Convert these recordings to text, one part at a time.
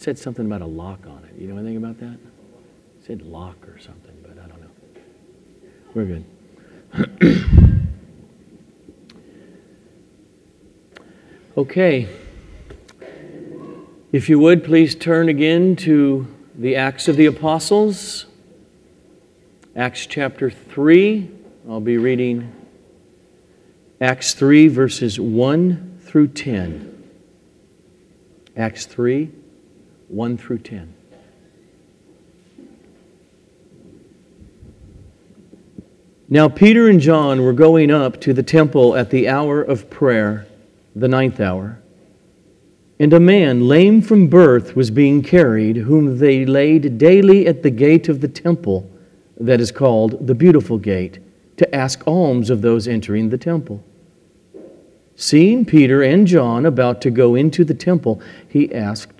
Said something about a lock on it. You know anything about that? It said lock or something, but I don't know. We're good. okay. If you would, please turn again to the Acts of the Apostles. Acts chapter 3. I'll be reading Acts 3, verses 1 through 10. Acts 3, 1 through 10. Now, Peter and John were going up to the temple at the hour of prayer, the ninth hour. And a man, lame from birth, was being carried, whom they laid daily at the gate of the temple, that is called the Beautiful Gate, to ask alms of those entering the temple. Seeing Peter and John about to go into the temple, he asked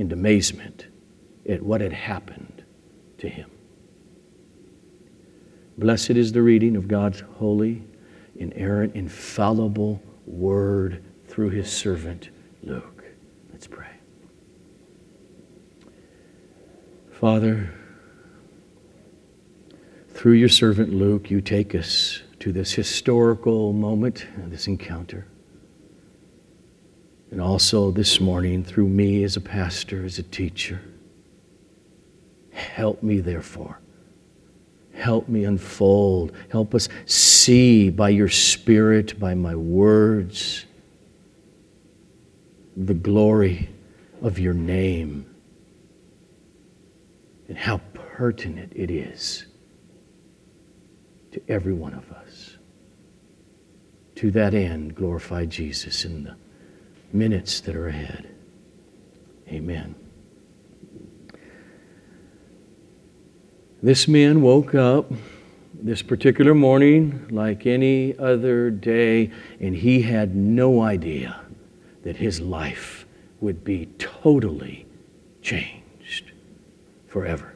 and amazement at what had happened to him. Blessed is the reading of God's holy, inerrant, infallible word through his servant Luke. Let's pray. Father, through your servant Luke, you take us to this historical moment, this encounter. And also this morning, through me as a pastor, as a teacher. Help me, therefore. Help me unfold. Help us see by your Spirit, by my words, the glory of your name and how pertinent it is to every one of us. To that end, glorify Jesus in the minutes that are ahead. Amen. This man woke up this particular morning like any other day, and he had no idea that his life would be totally changed forever.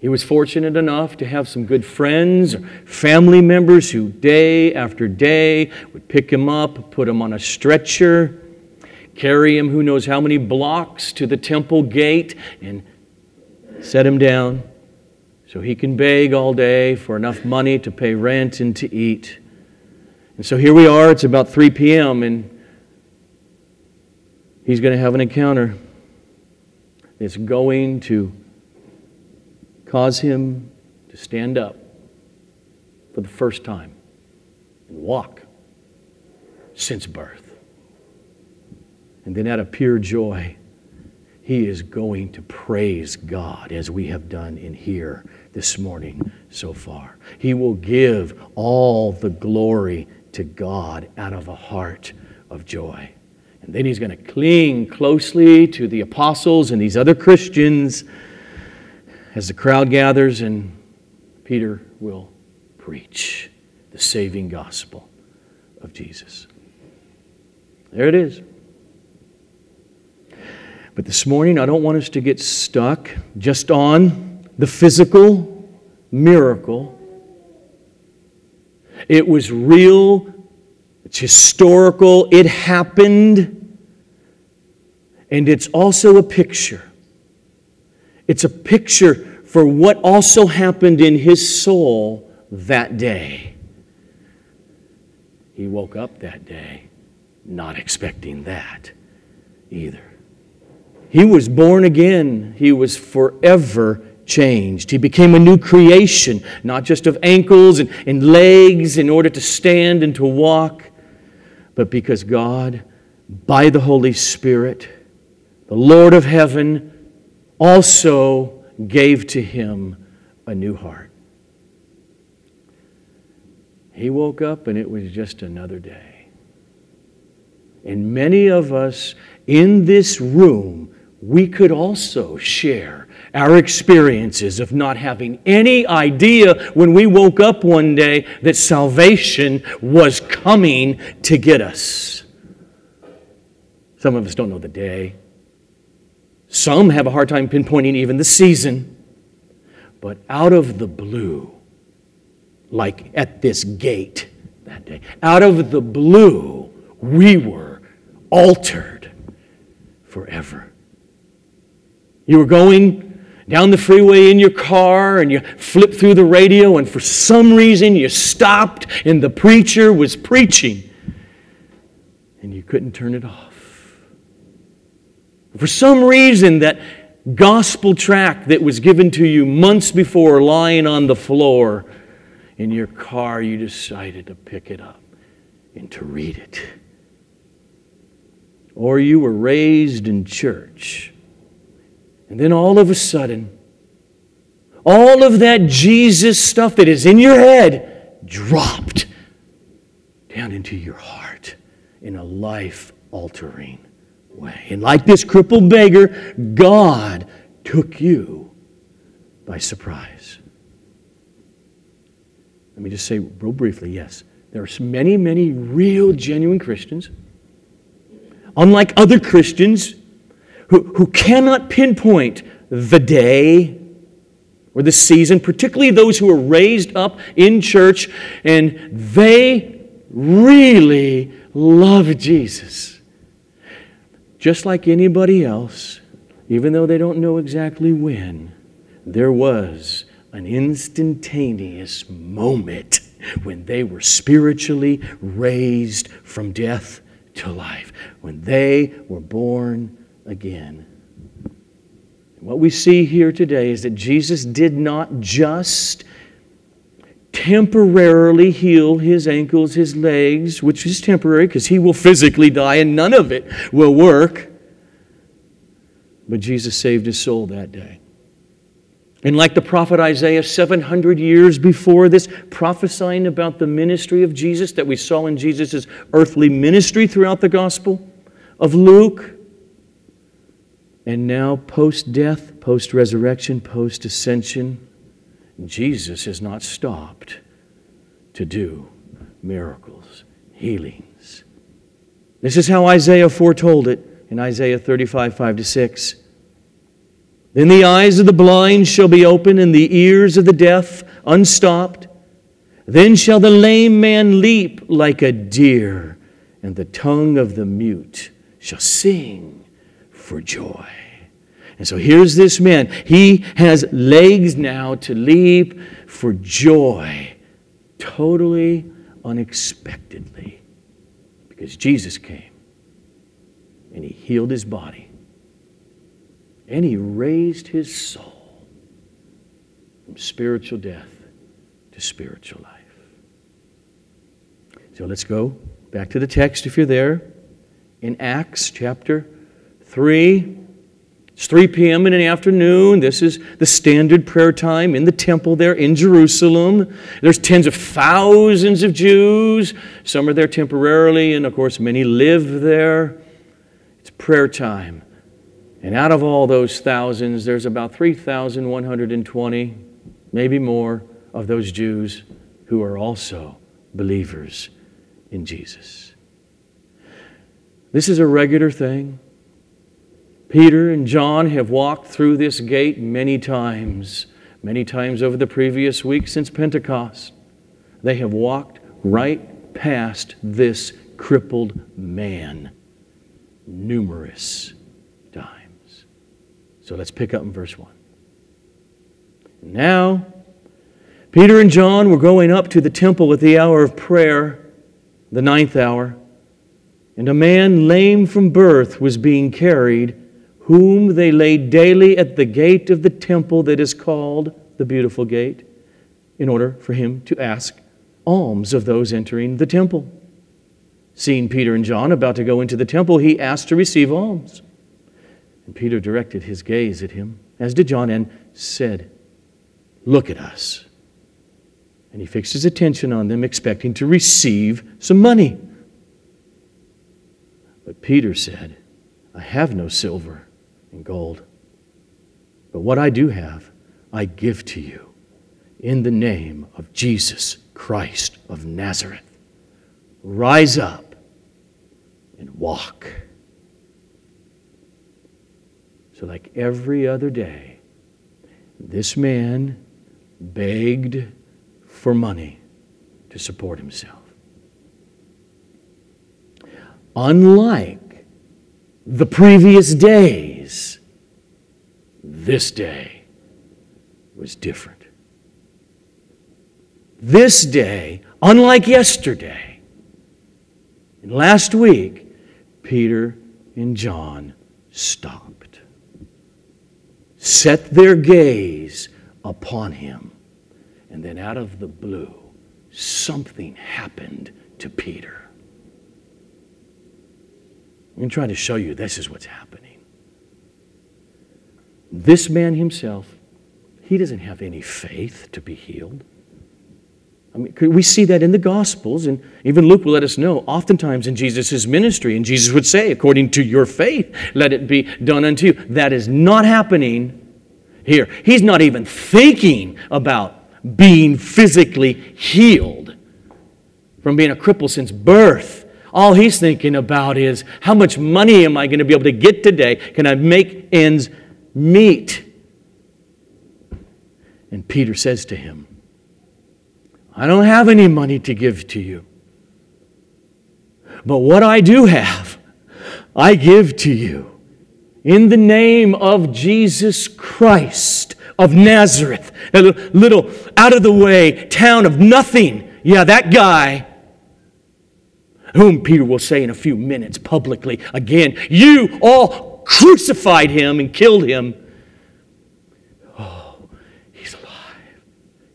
He was fortunate enough to have some good friends, or family members who day after day would pick him up, put him on a stretcher, carry him who knows how many blocks to the temple gate, and set him down so he can beg all day for enough money to pay rent and to eat. And so here we are, it's about 3 p.m., and he's going to have an encounter. It's going to cause him to stand up for the first time and walk since birth. And then, out of pure joy, he is going to praise God as we have done in here this morning so far. He will give all the glory to God out of a heart of joy. And then he's going to cling closely to the apostles and these other Christians as the crowd gathers, and Peter will preach the saving gospel of Jesus. There it is. But this morning, I don't want us to get stuck just on the physical miracle. It was real, it's historical, it happened, and it's also a picture. It's a picture for what also happened in his soul that day. He woke up that day not expecting that either. He was born again. He was forever changed. He became a new creation, not just of ankles and, and legs in order to stand and to walk, but because God, by the Holy Spirit, the Lord of heaven, also gave to him a new heart. He woke up and it was just another day. And many of us in this room, we could also share our experiences of not having any idea when we woke up one day that salvation was coming to get us. Some of us don't know the day. Some have a hard time pinpointing even the season. But out of the blue, like at this gate that day, out of the blue, we were altered forever. You were going down the freeway in your car and you flipped through the radio, and for some reason you stopped and the preacher was preaching and you couldn't turn it off. For some reason, that gospel tract that was given to you months before lying on the floor in your car, you decided to pick it up and to read it. Or you were raised in church and then all of a sudden, all of that Jesus stuff that is in your head dropped down into your heart in a life altering way. And like this crippled beggar, God took you by surprise. Let me just say real briefly yes, there are many, many real, genuine Christians. Unlike other Christians who, who cannot pinpoint the day or the season, particularly those who are raised up in church and they really love Jesus. Just like anybody else, even though they don't know exactly when, there was an instantaneous moment when they were spiritually raised from death to life, when they were born again. What we see here today is that Jesus did not just temporarily heal his ankles, his legs, which is temporary because he will physically die and none of it will work. But Jesus saved his soul that day. And like the prophet Isaiah, 700 years before this, prophesying about the ministry of Jesus that we saw in Jesus' earthly ministry throughout the Gospel of Luke, and now, post death, post resurrection, post ascension, Jesus has not stopped to do miracles, healings. This is how Isaiah foretold it in Isaiah 35 5 to 6. Then the eyes of the blind shall be open, and the ears of the deaf unstopped. Then shall the lame man leap like a deer, and the tongue of the mute shall sing for joy. And so here's this man. He has legs now to leap for joy, totally unexpectedly, because Jesus came and he healed his body and he raised his soul from spiritual death to spiritual life. So let's go back to the text if you're there in Acts chapter 3 it's 3 p.m. in the afternoon. This is the standard prayer time in the temple there in Jerusalem. There's tens of thousands of Jews. Some are there temporarily, and of course, many live there. It's prayer time. And out of all those thousands, there's about 3,120, maybe more, of those Jews who are also believers in Jesus. This is a regular thing. Peter and John have walked through this gate many times, many times over the previous week since Pentecost. They have walked right past this crippled man numerous times. So let's pick up in verse 1. Now, Peter and John were going up to the temple at the hour of prayer, the ninth hour, and a man lame from birth was being carried whom they laid daily at the gate of the temple that is called the Beautiful Gate, in order for him to ask alms of those entering the temple. Seeing Peter and John about to go into the temple, he asked to receive alms. And Peter directed his gaze at him, as did John, and said, Look at us. And he fixed his attention on them, expecting to receive some money. But Peter said, I have no silver and gold. But what I do have, I give to you in the name of Jesus Christ of Nazareth. Rise up and walk. So, like every other day, this man begged for money to support himself. Unlike the previous this day was different. This day, unlike yesterday, and last week, Peter and John stopped, set their gaze upon him, and then out of the blue, something happened to Peter. I'm going to try to show you this is what's happening. This man himself, he doesn't have any faith to be healed. I mean, we see that in the Gospels, and even Luke will let us know oftentimes in Jesus' ministry, and Jesus would say, according to your faith, let it be done unto you. That is not happening here. He's not even thinking about being physically healed from being a cripple since birth. All he's thinking about is how much money am I going to be able to get today? Can I make ends meet? And Peter says to him, I don't have any money to give to you. But what I do have, I give to you. In the name of Jesus Christ of Nazareth, a little out of the way town of nothing. Yeah, that guy whom Peter will say in a few minutes publicly again, You all crucified him and killed him. Oh, he's alive.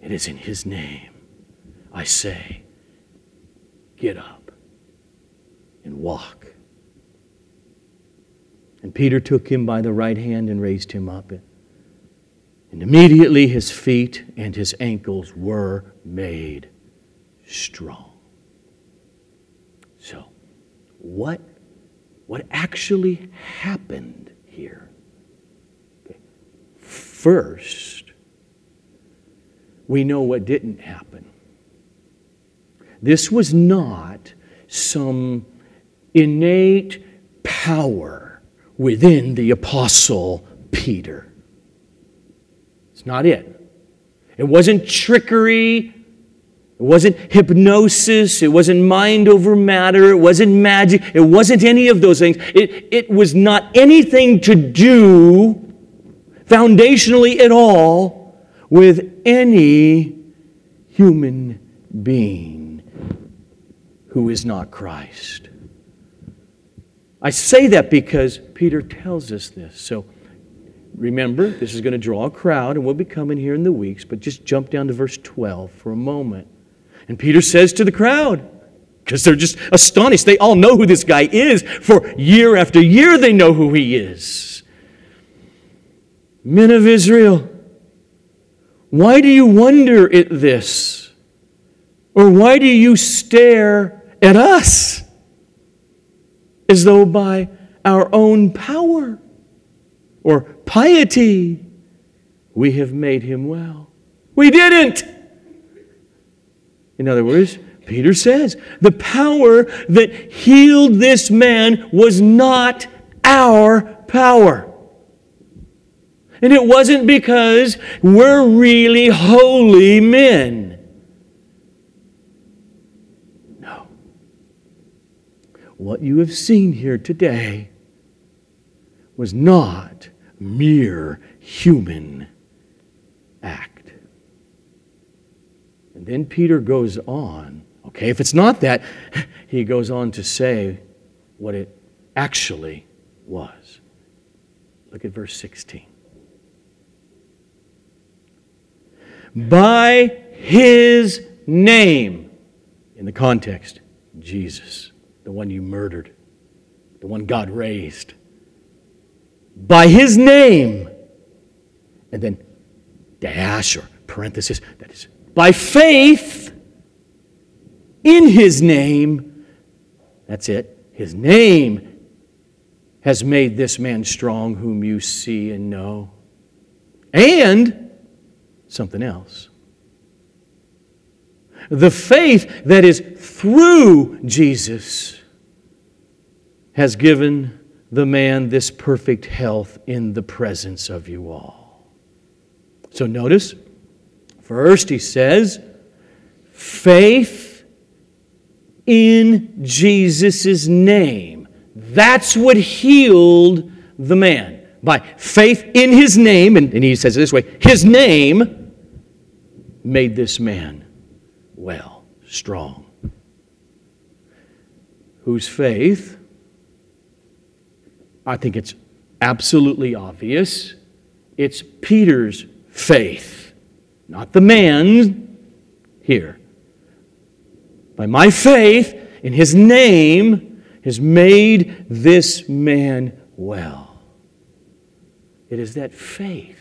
It is in his name. I say, Get up and walk. And Peter took him by the right hand and raised him up. And immediately his feet and his ankles were made strong. So, what, what actually happened here? First, we know what didn't happen. This was not some innate power within the apostle Peter. It's not it. It wasn't trickery it wasn't hypnosis. It wasn't mind over matter. It wasn't magic. It wasn't any of those things. It, it was not anything to do foundationally at all with any human being who is not Christ. I say that because Peter tells us this. So remember, this is going to draw a crowd, and we'll be coming here in the weeks, but just jump down to verse 12 for a moment. And Peter says to the crowd, because they're just astonished. They all know who this guy is. For year after year, they know who he is. Men of Israel, why do you wonder at this? Or why do you stare at us as though by our own power or piety we have made him well? We didn't. In other words, Peter says the power that healed this man was not our power. And it wasn't because we're really holy men. No. What you have seen here today was not mere human act. And then Peter goes on. Okay, if it's not that, he goes on to say what it actually was. Look at verse 16. By his name, in the context, Jesus, the one you murdered, the one God raised. By his name, and then dash or parenthesis, that is, by faith in his name, that's it, his name has made this man strong whom you see and know. And something else. The faith that is through Jesus has given the man this perfect health in the presence of you all. So notice, first he says, faith in Jesus' name. That's what healed the man. By faith in his name, and, and he says it this way his name made this man well, strong. Whose faith, I think it's absolutely obvious, it's Peter's faith, not the man's here. By my faith in his name has made this man well. It is that faith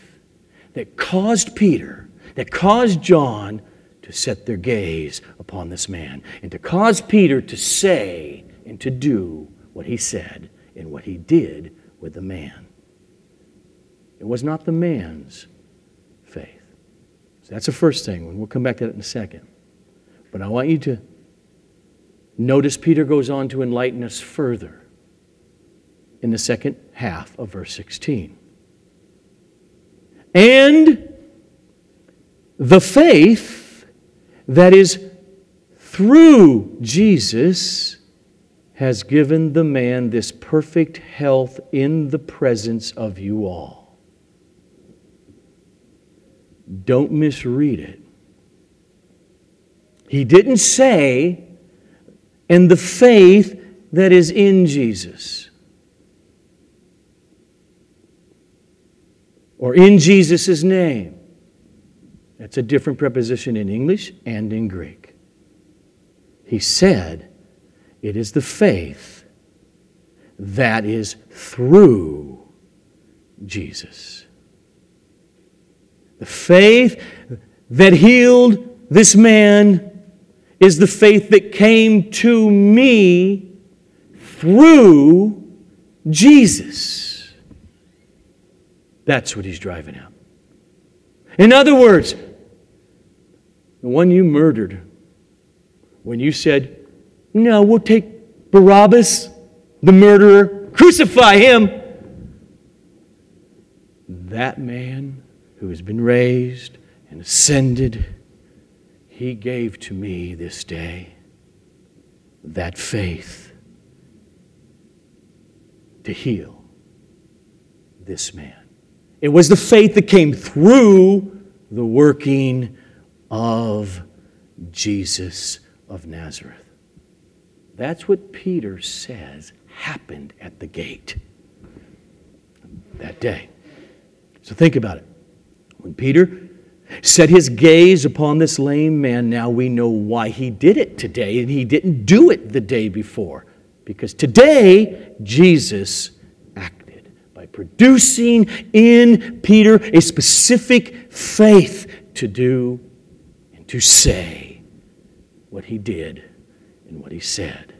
that caused Peter, that caused John to set their gaze upon this man and to cause Peter to say and to do what he said and what he did with the man. It was not the man's. So that's the first thing, and we'll come back to that in a second. But I want you to notice Peter goes on to enlighten us further in the second half of verse 16. And the faith that is through Jesus has given the man this perfect health in the presence of you all. Don't misread it. He didn't say, and the faith that is in Jesus. Or in Jesus' name. That's a different preposition in English and in Greek. He said, It is the faith that is through Jesus. The faith that healed this man is the faith that came to me through Jesus. That's what he's driving at. In other words, the one you murdered, when you said, No, we'll take Barabbas, the murderer, crucify him. That man who has been raised and ascended, he gave to me this day that faith to heal this man. It was the faith that came through the working of Jesus of Nazareth. That's what Peter says happened at the gate that day. So think about it. When Peter set his gaze upon this lame man, now we know why he did it today, and he didn't do it the day before. Because today, Jesus acted by producing in Peter a specific faith to do and to say what he did and what he said.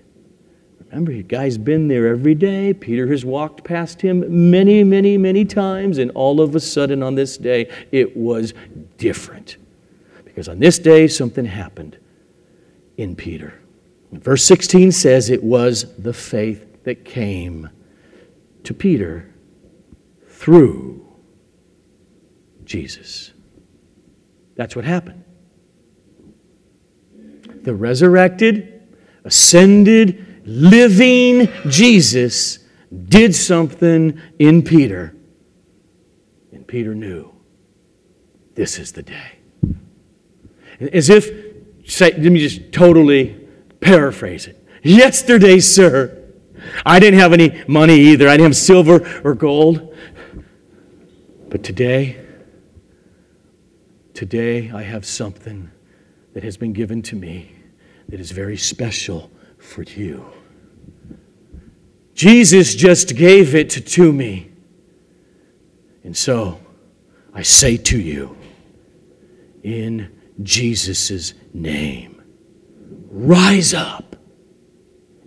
Remember, the guy's been there every day. Peter has walked past him many, many, many times, and all of a sudden on this day, it was different. Because on this day, something happened in Peter. Verse 16 says it was the faith that came to Peter through Jesus. That's what happened the resurrected, ascended, living Jesus did something in Peter. And Peter knew this is the day. As if, say, let me just totally paraphrase it. Yesterday, sir, I didn't have any money either. I didn't have silver or gold. But today, today I have something that has been given to me that is very special for you. Jesus just gave it to me. And so I say to you, in Jesus' name, rise up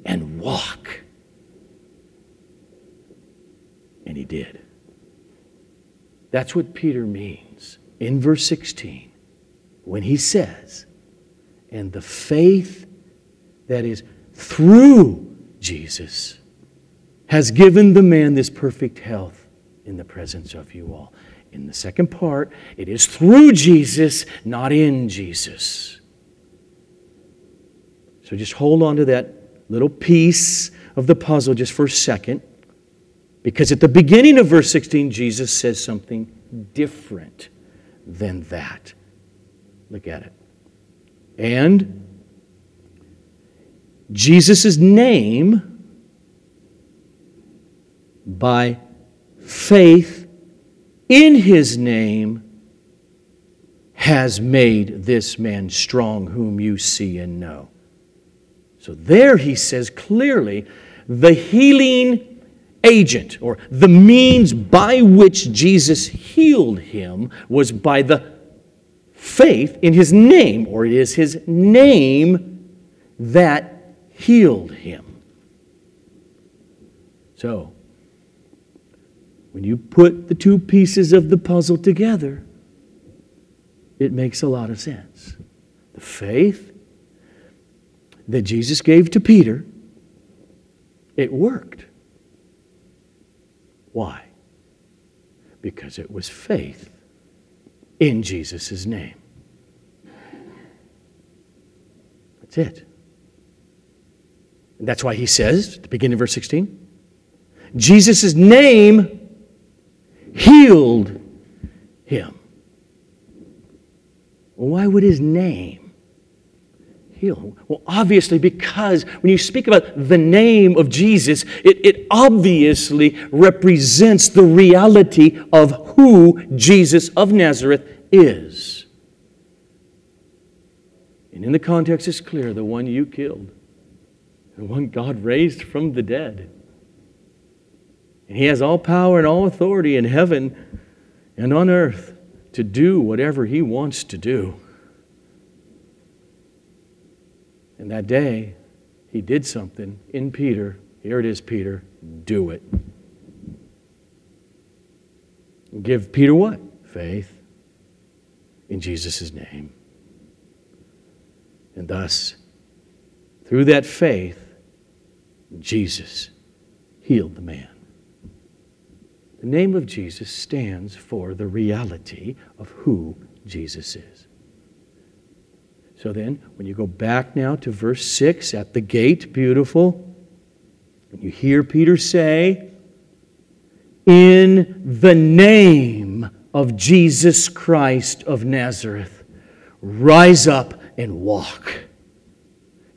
and walk. And he did. That's what Peter means in verse 16 when he says, and the faith that is through Jesus has given the man this perfect health in the presence of you all. In the second part, it is through Jesus, not in Jesus. So just hold on to that little piece of the puzzle just for a second. Because at the beginning of verse 16, Jesus says something different than that. Look at it. And Jesus' name by faith in his name has made this man strong, whom you see and know. So there he says clearly the healing agent or the means by which Jesus healed him was by the faith in his name, or it is his name that healed him. So, when you put the two pieces of the puzzle together, it makes a lot of sense. The faith that Jesus gave to Peter, it worked. Why? Because it was faith in Jesus' name. That's it. And that's why he says, at the beginning of verse 16, Jesus' name healed him. Why would his name heal? Well, obviously, because when you speak about the name of Jesus, it, it obviously represents the reality of who Jesus of Nazareth is. And in the context, it's clear the one you killed, the one God raised from the dead. And he has all power and all authority in heaven and on earth to do whatever he wants to do. And that day, he did something in Peter. Here it is, Peter. Do it. Give Peter what? Faith in Jesus' name. And thus, through that faith, Jesus healed the man. The name of Jesus stands for the reality of who Jesus is. So then, when you go back now to verse 6 at the gate, beautiful, and you hear Peter say, In the name of Jesus Christ of Nazareth, rise up and walk.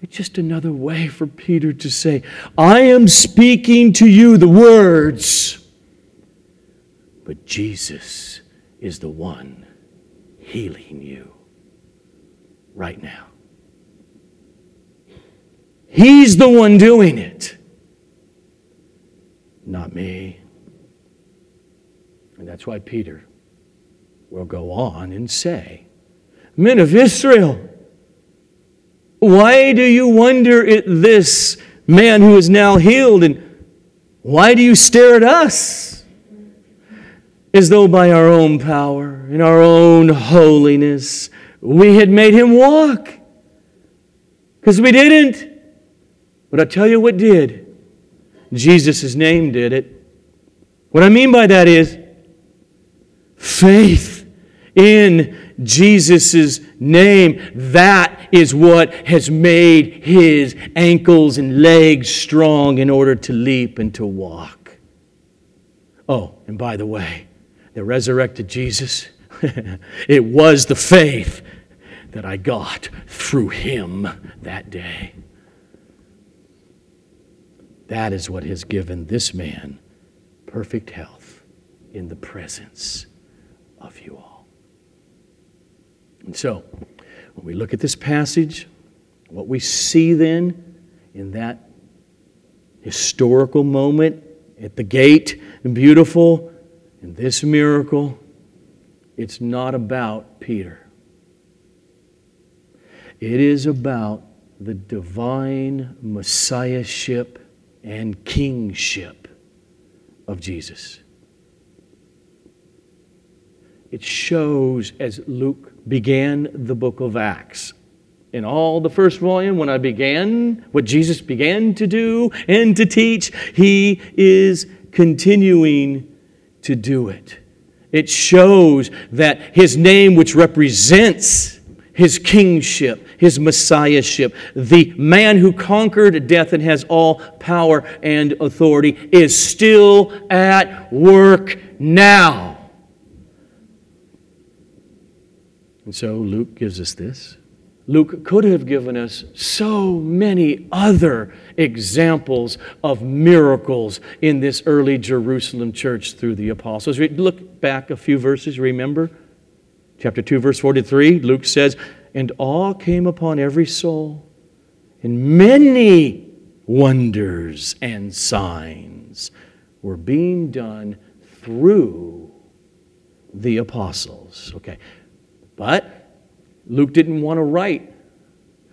It's just another way for Peter to say, I am speaking to you the words but Jesus is the one healing you right now. He's the one doing it, not me. And that's why Peter will go on and say, Men of Israel, why do you wonder at this man who is now healed? And why do you stare at us? as though by our own power, in our own holiness, we had made him walk. Because we didn't. But I tell you what did. Jesus' name did it. What I mean by that is faith in Jesus' name. That is what has made his ankles and legs strong in order to leap and to walk. Oh, and by the way, the resurrected Jesus, it was the faith that I got through him that day. That is what has given this man perfect health in the presence of you all. And so, when we look at this passage, what we see then in that historical moment at the gate, and beautiful, in this miracle, it's not about Peter. It is about the divine messiahship and kingship of Jesus. It shows as Luke began the book of Acts. In all the first volume, when I began what Jesus began to do and to teach, he is continuing to do it. It shows that his name, which represents his kingship, his messiahship, the man who conquered death and has all power and authority, is still at work now. And so Luke gives us this. Luke could have given us so many other examples of miracles in this early Jerusalem church through the apostles. Look back a few verses, remember? Chapter 2, verse 43, Luke says, And awe came upon every soul, and many wonders and signs were being done through the apostles. Okay. But Luke didn't want to write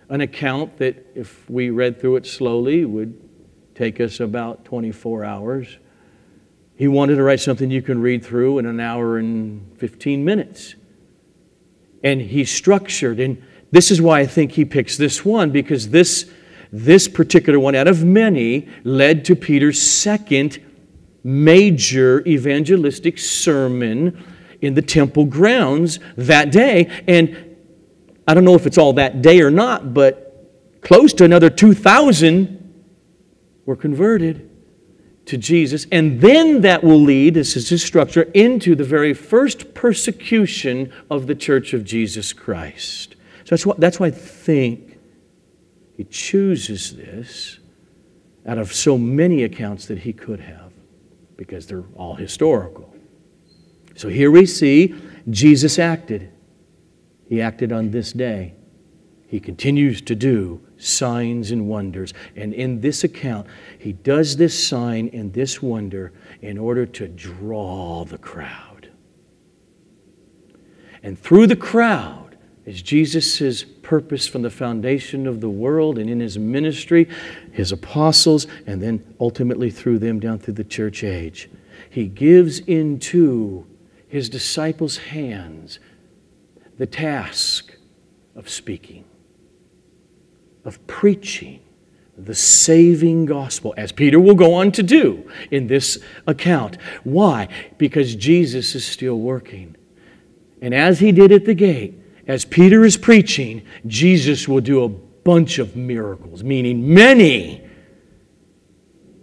an account that, if we read through it slowly, would take us about 24 hours. He wanted to write something you can read through in an hour and 15 minutes. And he structured, and this is why I think he picks this one, because this, this particular one, out of many, led to Peter's second major evangelistic sermon in the temple grounds that day. And I don't know if it's all that day or not, but close to another 2,000 were converted to Jesus. And then that will lead, this is his structure, into the very first persecution of the church of Jesus Christ. So that's why, that's why I think he chooses this out of so many accounts that he could have, because they're all historical. So here we see Jesus acted. He acted on this day. He continues to do signs and wonders. And in this account, he does this sign and this wonder in order to draw the crowd. And through the crowd, as Jesus' purpose from the foundation of the world and in his ministry, his apostles, and then ultimately through them down through the church age, he gives into his disciples' hands the task of speaking, of preaching the saving gospel, as Peter will go on to do in this account. Why? Because Jesus is still working. And as he did at the gate, as Peter is preaching, Jesus will do a bunch of miracles, meaning many,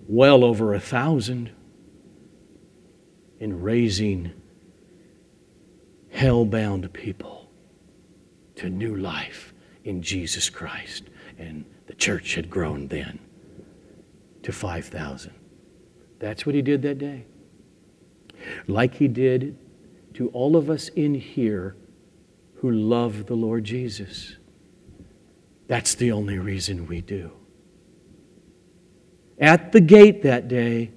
well over a thousand, in raising hell bound people to new life in Jesus Christ. And the church had grown then to 5,000. That's what he did that day. Like he did to all of us in here who love the Lord Jesus. That's the only reason we do. At the gate that day,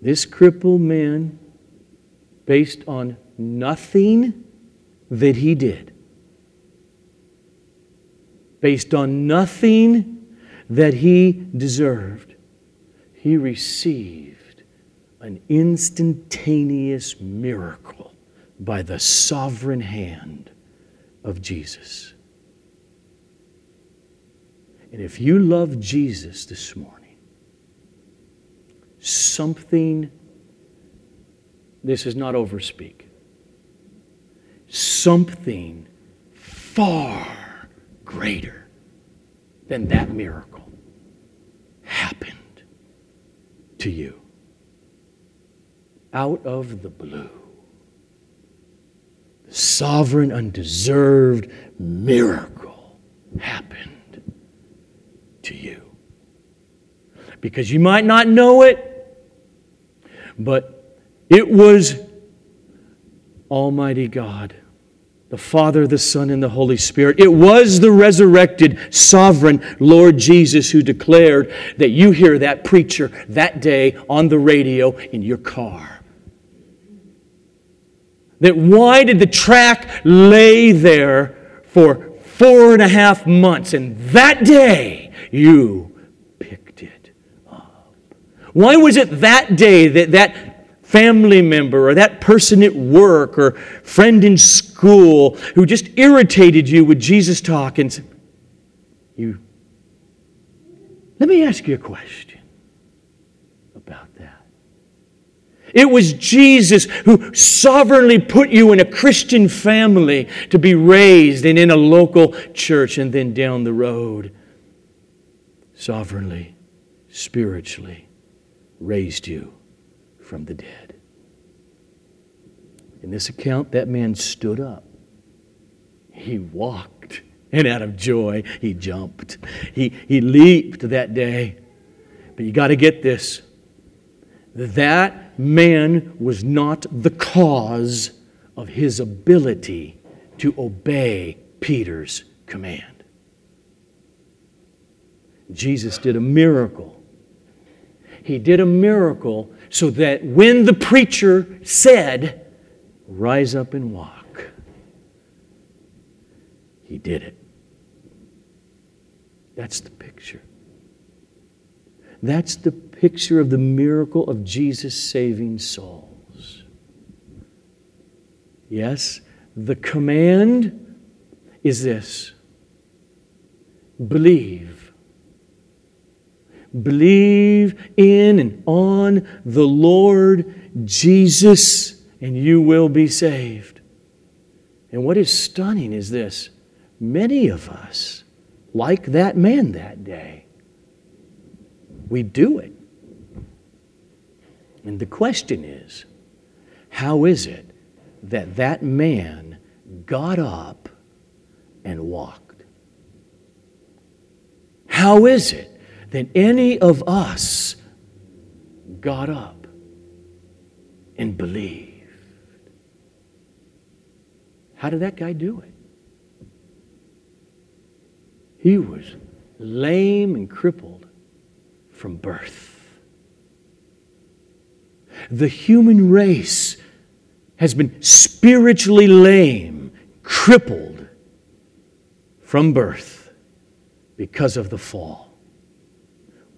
this crippled man, based on nothing that he did, based on nothing that he deserved, he received an instantaneous miracle by the sovereign hand of Jesus. And if you love Jesus this morning, something, this is not overspeak, something far greater than that miracle happened to you. Out of the blue, the sovereign, undeserved miracle happened to you. Because you might not know it, but it was Almighty God, the Father, the Son, and the Holy Spirit. It was the resurrected, sovereign Lord Jesus who declared that you hear that preacher that day on the radio in your car. That why did the track lay there for four and a half months and that day you picked it up? Why was it that day that that family member or that person at work or friend in school who just irritated you with Jesus talk and said, you let me ask you a question about that. It was Jesus who sovereignly put you in a Christian family to be raised and in a local church and then down the road sovereignly, spiritually raised you from the dead. In this account, that man stood up. He walked, and out of joy, he jumped. He, he leaped that day. But you got to get this that man was not the cause of his ability to obey Peter's command. Jesus did a miracle. He did a miracle so that when the preacher said, Rise up and walk, he did it. That's the picture. That's the picture of the miracle of Jesus saving souls. Yes, the command is this believe Believe in and on the Lord Jesus, and you will be saved. And what is stunning is this many of us, like that man that day, we do it. And the question is how is it that that man got up and walked? How is it that any of us got up and believed. How did that guy do it? He was lame and crippled from birth. The human race has been spiritually lame, crippled from birth because of the fall.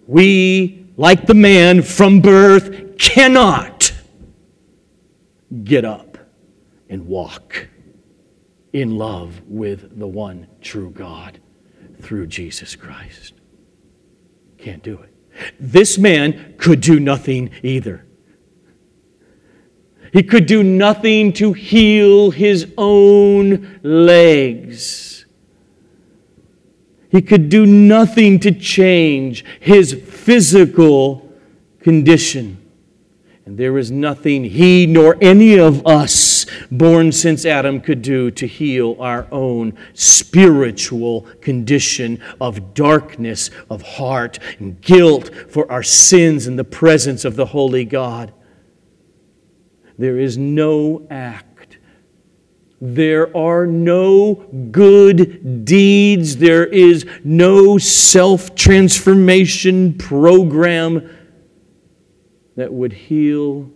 We, like the man from birth, cannot get up and walk in love with the one true God through Jesus Christ. Can't do it. This man could do nothing either. He could do nothing to heal his own legs. He could do nothing to change his physical condition. And there is nothing he nor any of us born since Adam could do to heal our own spiritual condition of darkness of heart and guilt for our sins in the presence of the Holy God. There is no act there are no good deeds. There is no self transformation program that would heal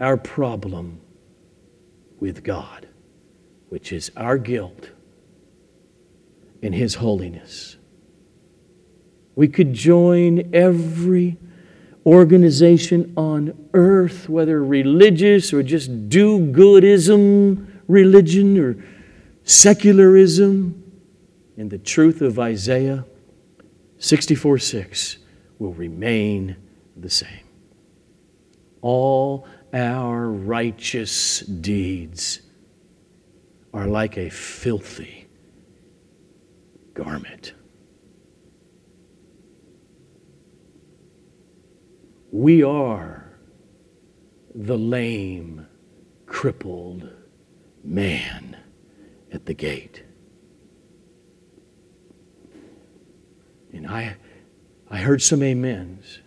our problem with God, which is our guilt and His holiness. We could join every organization on earth, whether religious or just do goodism religion or secularism. And the truth of Isaiah 64 6 will remain the same. All our righteous deeds are like a filthy garment. We are the lame, crippled, man at the gate. And I, I heard some amens.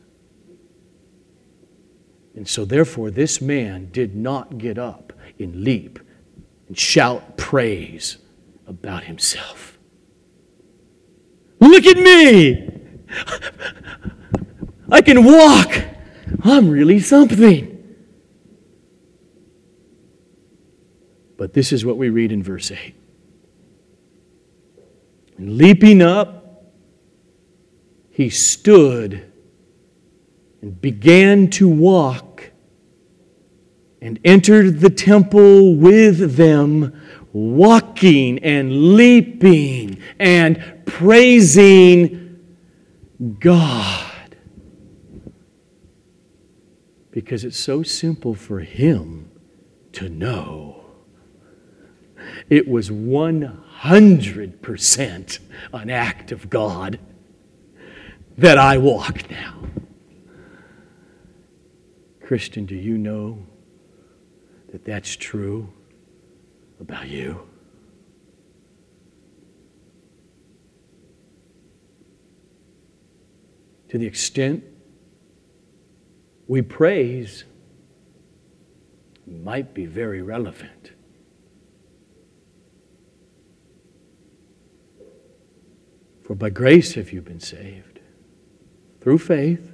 And so, therefore, this man did not get up and leap and shout praise about himself. Look at me! I can walk! I'm really something. But this is what we read in verse 8. And leaping up, he stood and began to walk and entered the temple with them, walking and leaping and praising God. Because it's so simple for him to know it was 100% an act of God that I walk now. Christian, do you know that that's true about you? To the extent we praise might be very relevant. For by grace have you been saved through faith.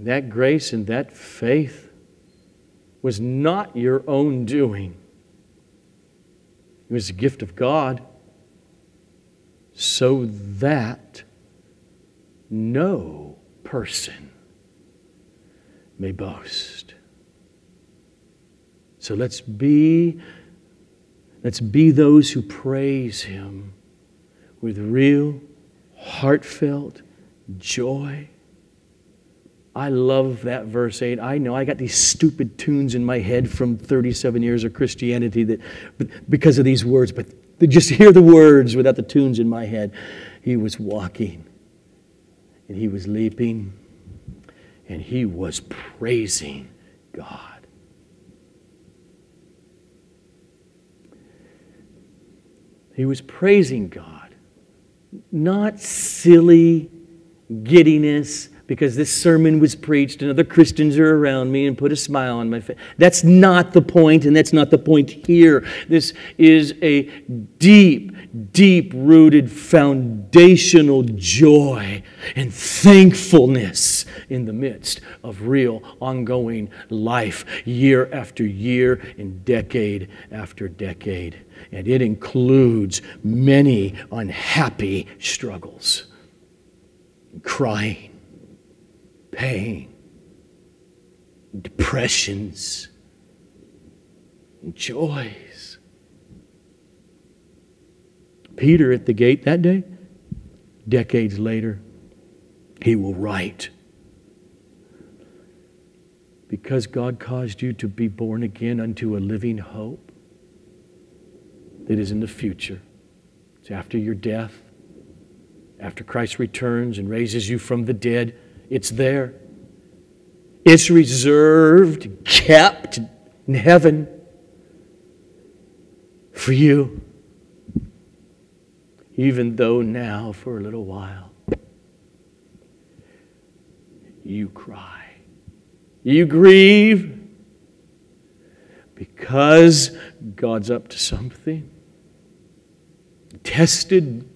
And that grace and that faith was not your own doing, it was a gift of God, so that no person may boast. So let's be let's be those who praise him with real, heartfelt joy. I love that verse 8. I know I got these stupid tunes in my head from 37 years of Christianity that because of these words, but just hear the words without the tunes in my head. He was walking and he was leaping and he was praising God. He was praising God not silly giddiness because this sermon was preached and other Christians are around me and put a smile on my face. That's not the point, and that's not the point here. This is a deep, deep rooted foundational joy and thankfulness in the midst of real, ongoing life, year after year and decade after decade and it includes many unhappy struggles, crying, pain, depressions, joys. Peter at the gate that day, decades later, he will write. Because God caused you to be born again unto a living hope, that is in the future. It's after your death, after Christ returns and raises you from the dead. It's there. It's reserved, kept in heaven for you. Even though now, for a little while, you cry, you grieve because God's up to something tested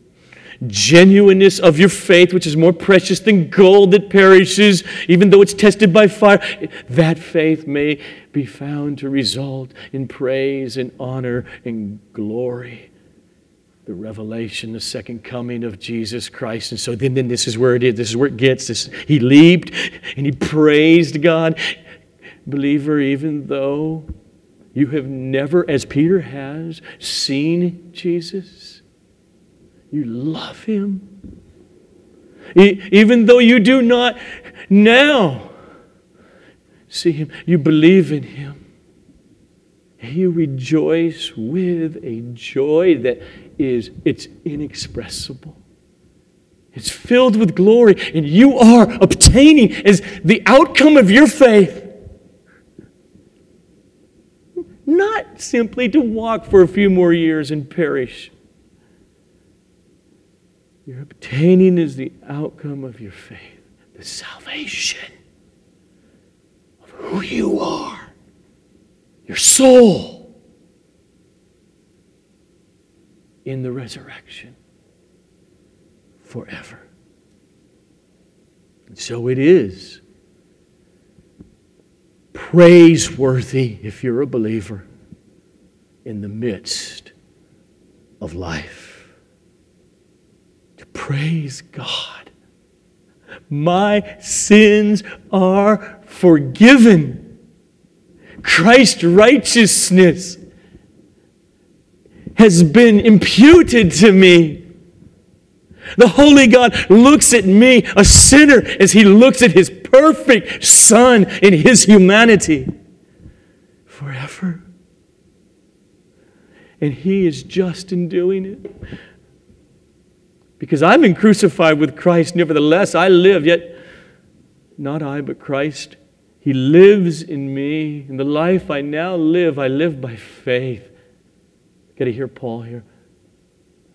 genuineness of your faith, which is more precious than gold that perishes, even though it's tested by fire, that faith may be found to result in praise and honor and glory. The revelation, the second coming of Jesus Christ. And so then, then this is where it is. This is where it gets. This, he leaped and he praised God. Believer, even though you have never, as Peter has, seen Jesus, you love him. Even though you do not now see him, you believe in him. You rejoice with a joy that is it's inexpressible. It's filled with glory, and you are obtaining as the outcome of your faith. Not simply to walk for a few more years and perish, you're obtaining is the outcome of your faith, the salvation of who you are your soul in the resurrection forever. And so it is praiseworthy if you're a believer in the midst of life. Praise God. My sins are forgiven. Christ's righteousness has been imputed to me. The Holy God looks at me, a sinner, as he looks at his perfect Son in his humanity forever. And he is just in doing it. Because I've been crucified with Christ, nevertheless I live, yet not I, but Christ. He lives in me. In the life I now live, I live by faith. Got to hear Paul here.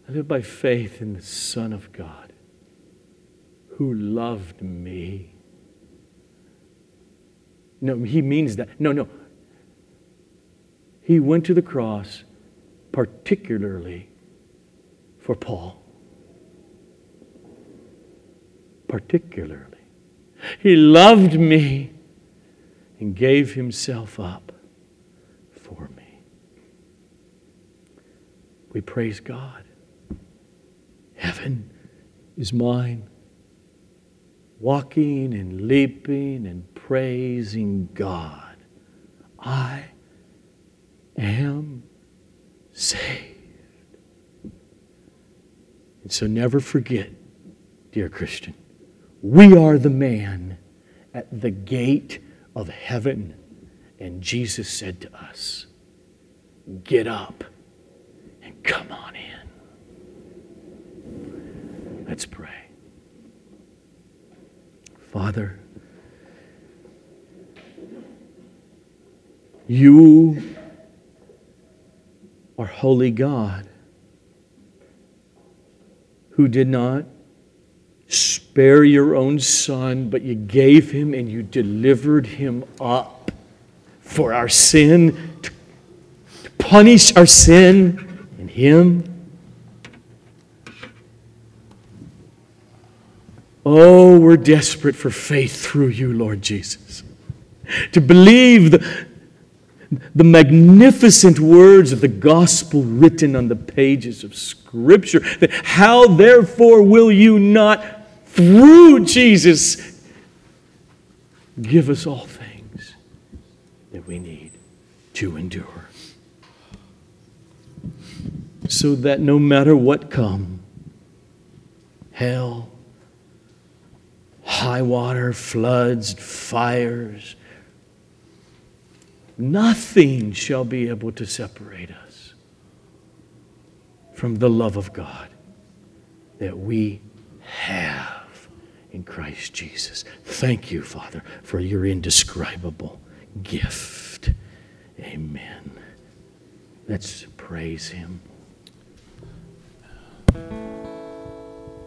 I live by faith in the Son of God who loved me. No, he means that. No, no. He went to the cross particularly for Paul. Particularly. He loved me and gave himself up for me. We praise God. Heaven is mine. Walking and leaping and praising God. I am saved. And so never forget, dear Christian, we are the man at the gate of heaven. And Jesus said to us, Get up and come on in. Let's pray. Father, you are holy God who did not spare your own son, but you gave him and you delivered him up for our sin, to, punish our sin in him. Oh, we're desperate for faith through you, Lord Jesus. To believe the, the magnificent words of the gospel written on the pages of Scripture. How, therefore, will you not, through Jesus, give us all things that we need to endure? So that no matter what come, hell, high water, floods, fires, nothing shall be able to separate us from the love of God that we have in Christ Jesus. Thank you, Father, for your indescribable gift. Amen. Let's praise Him.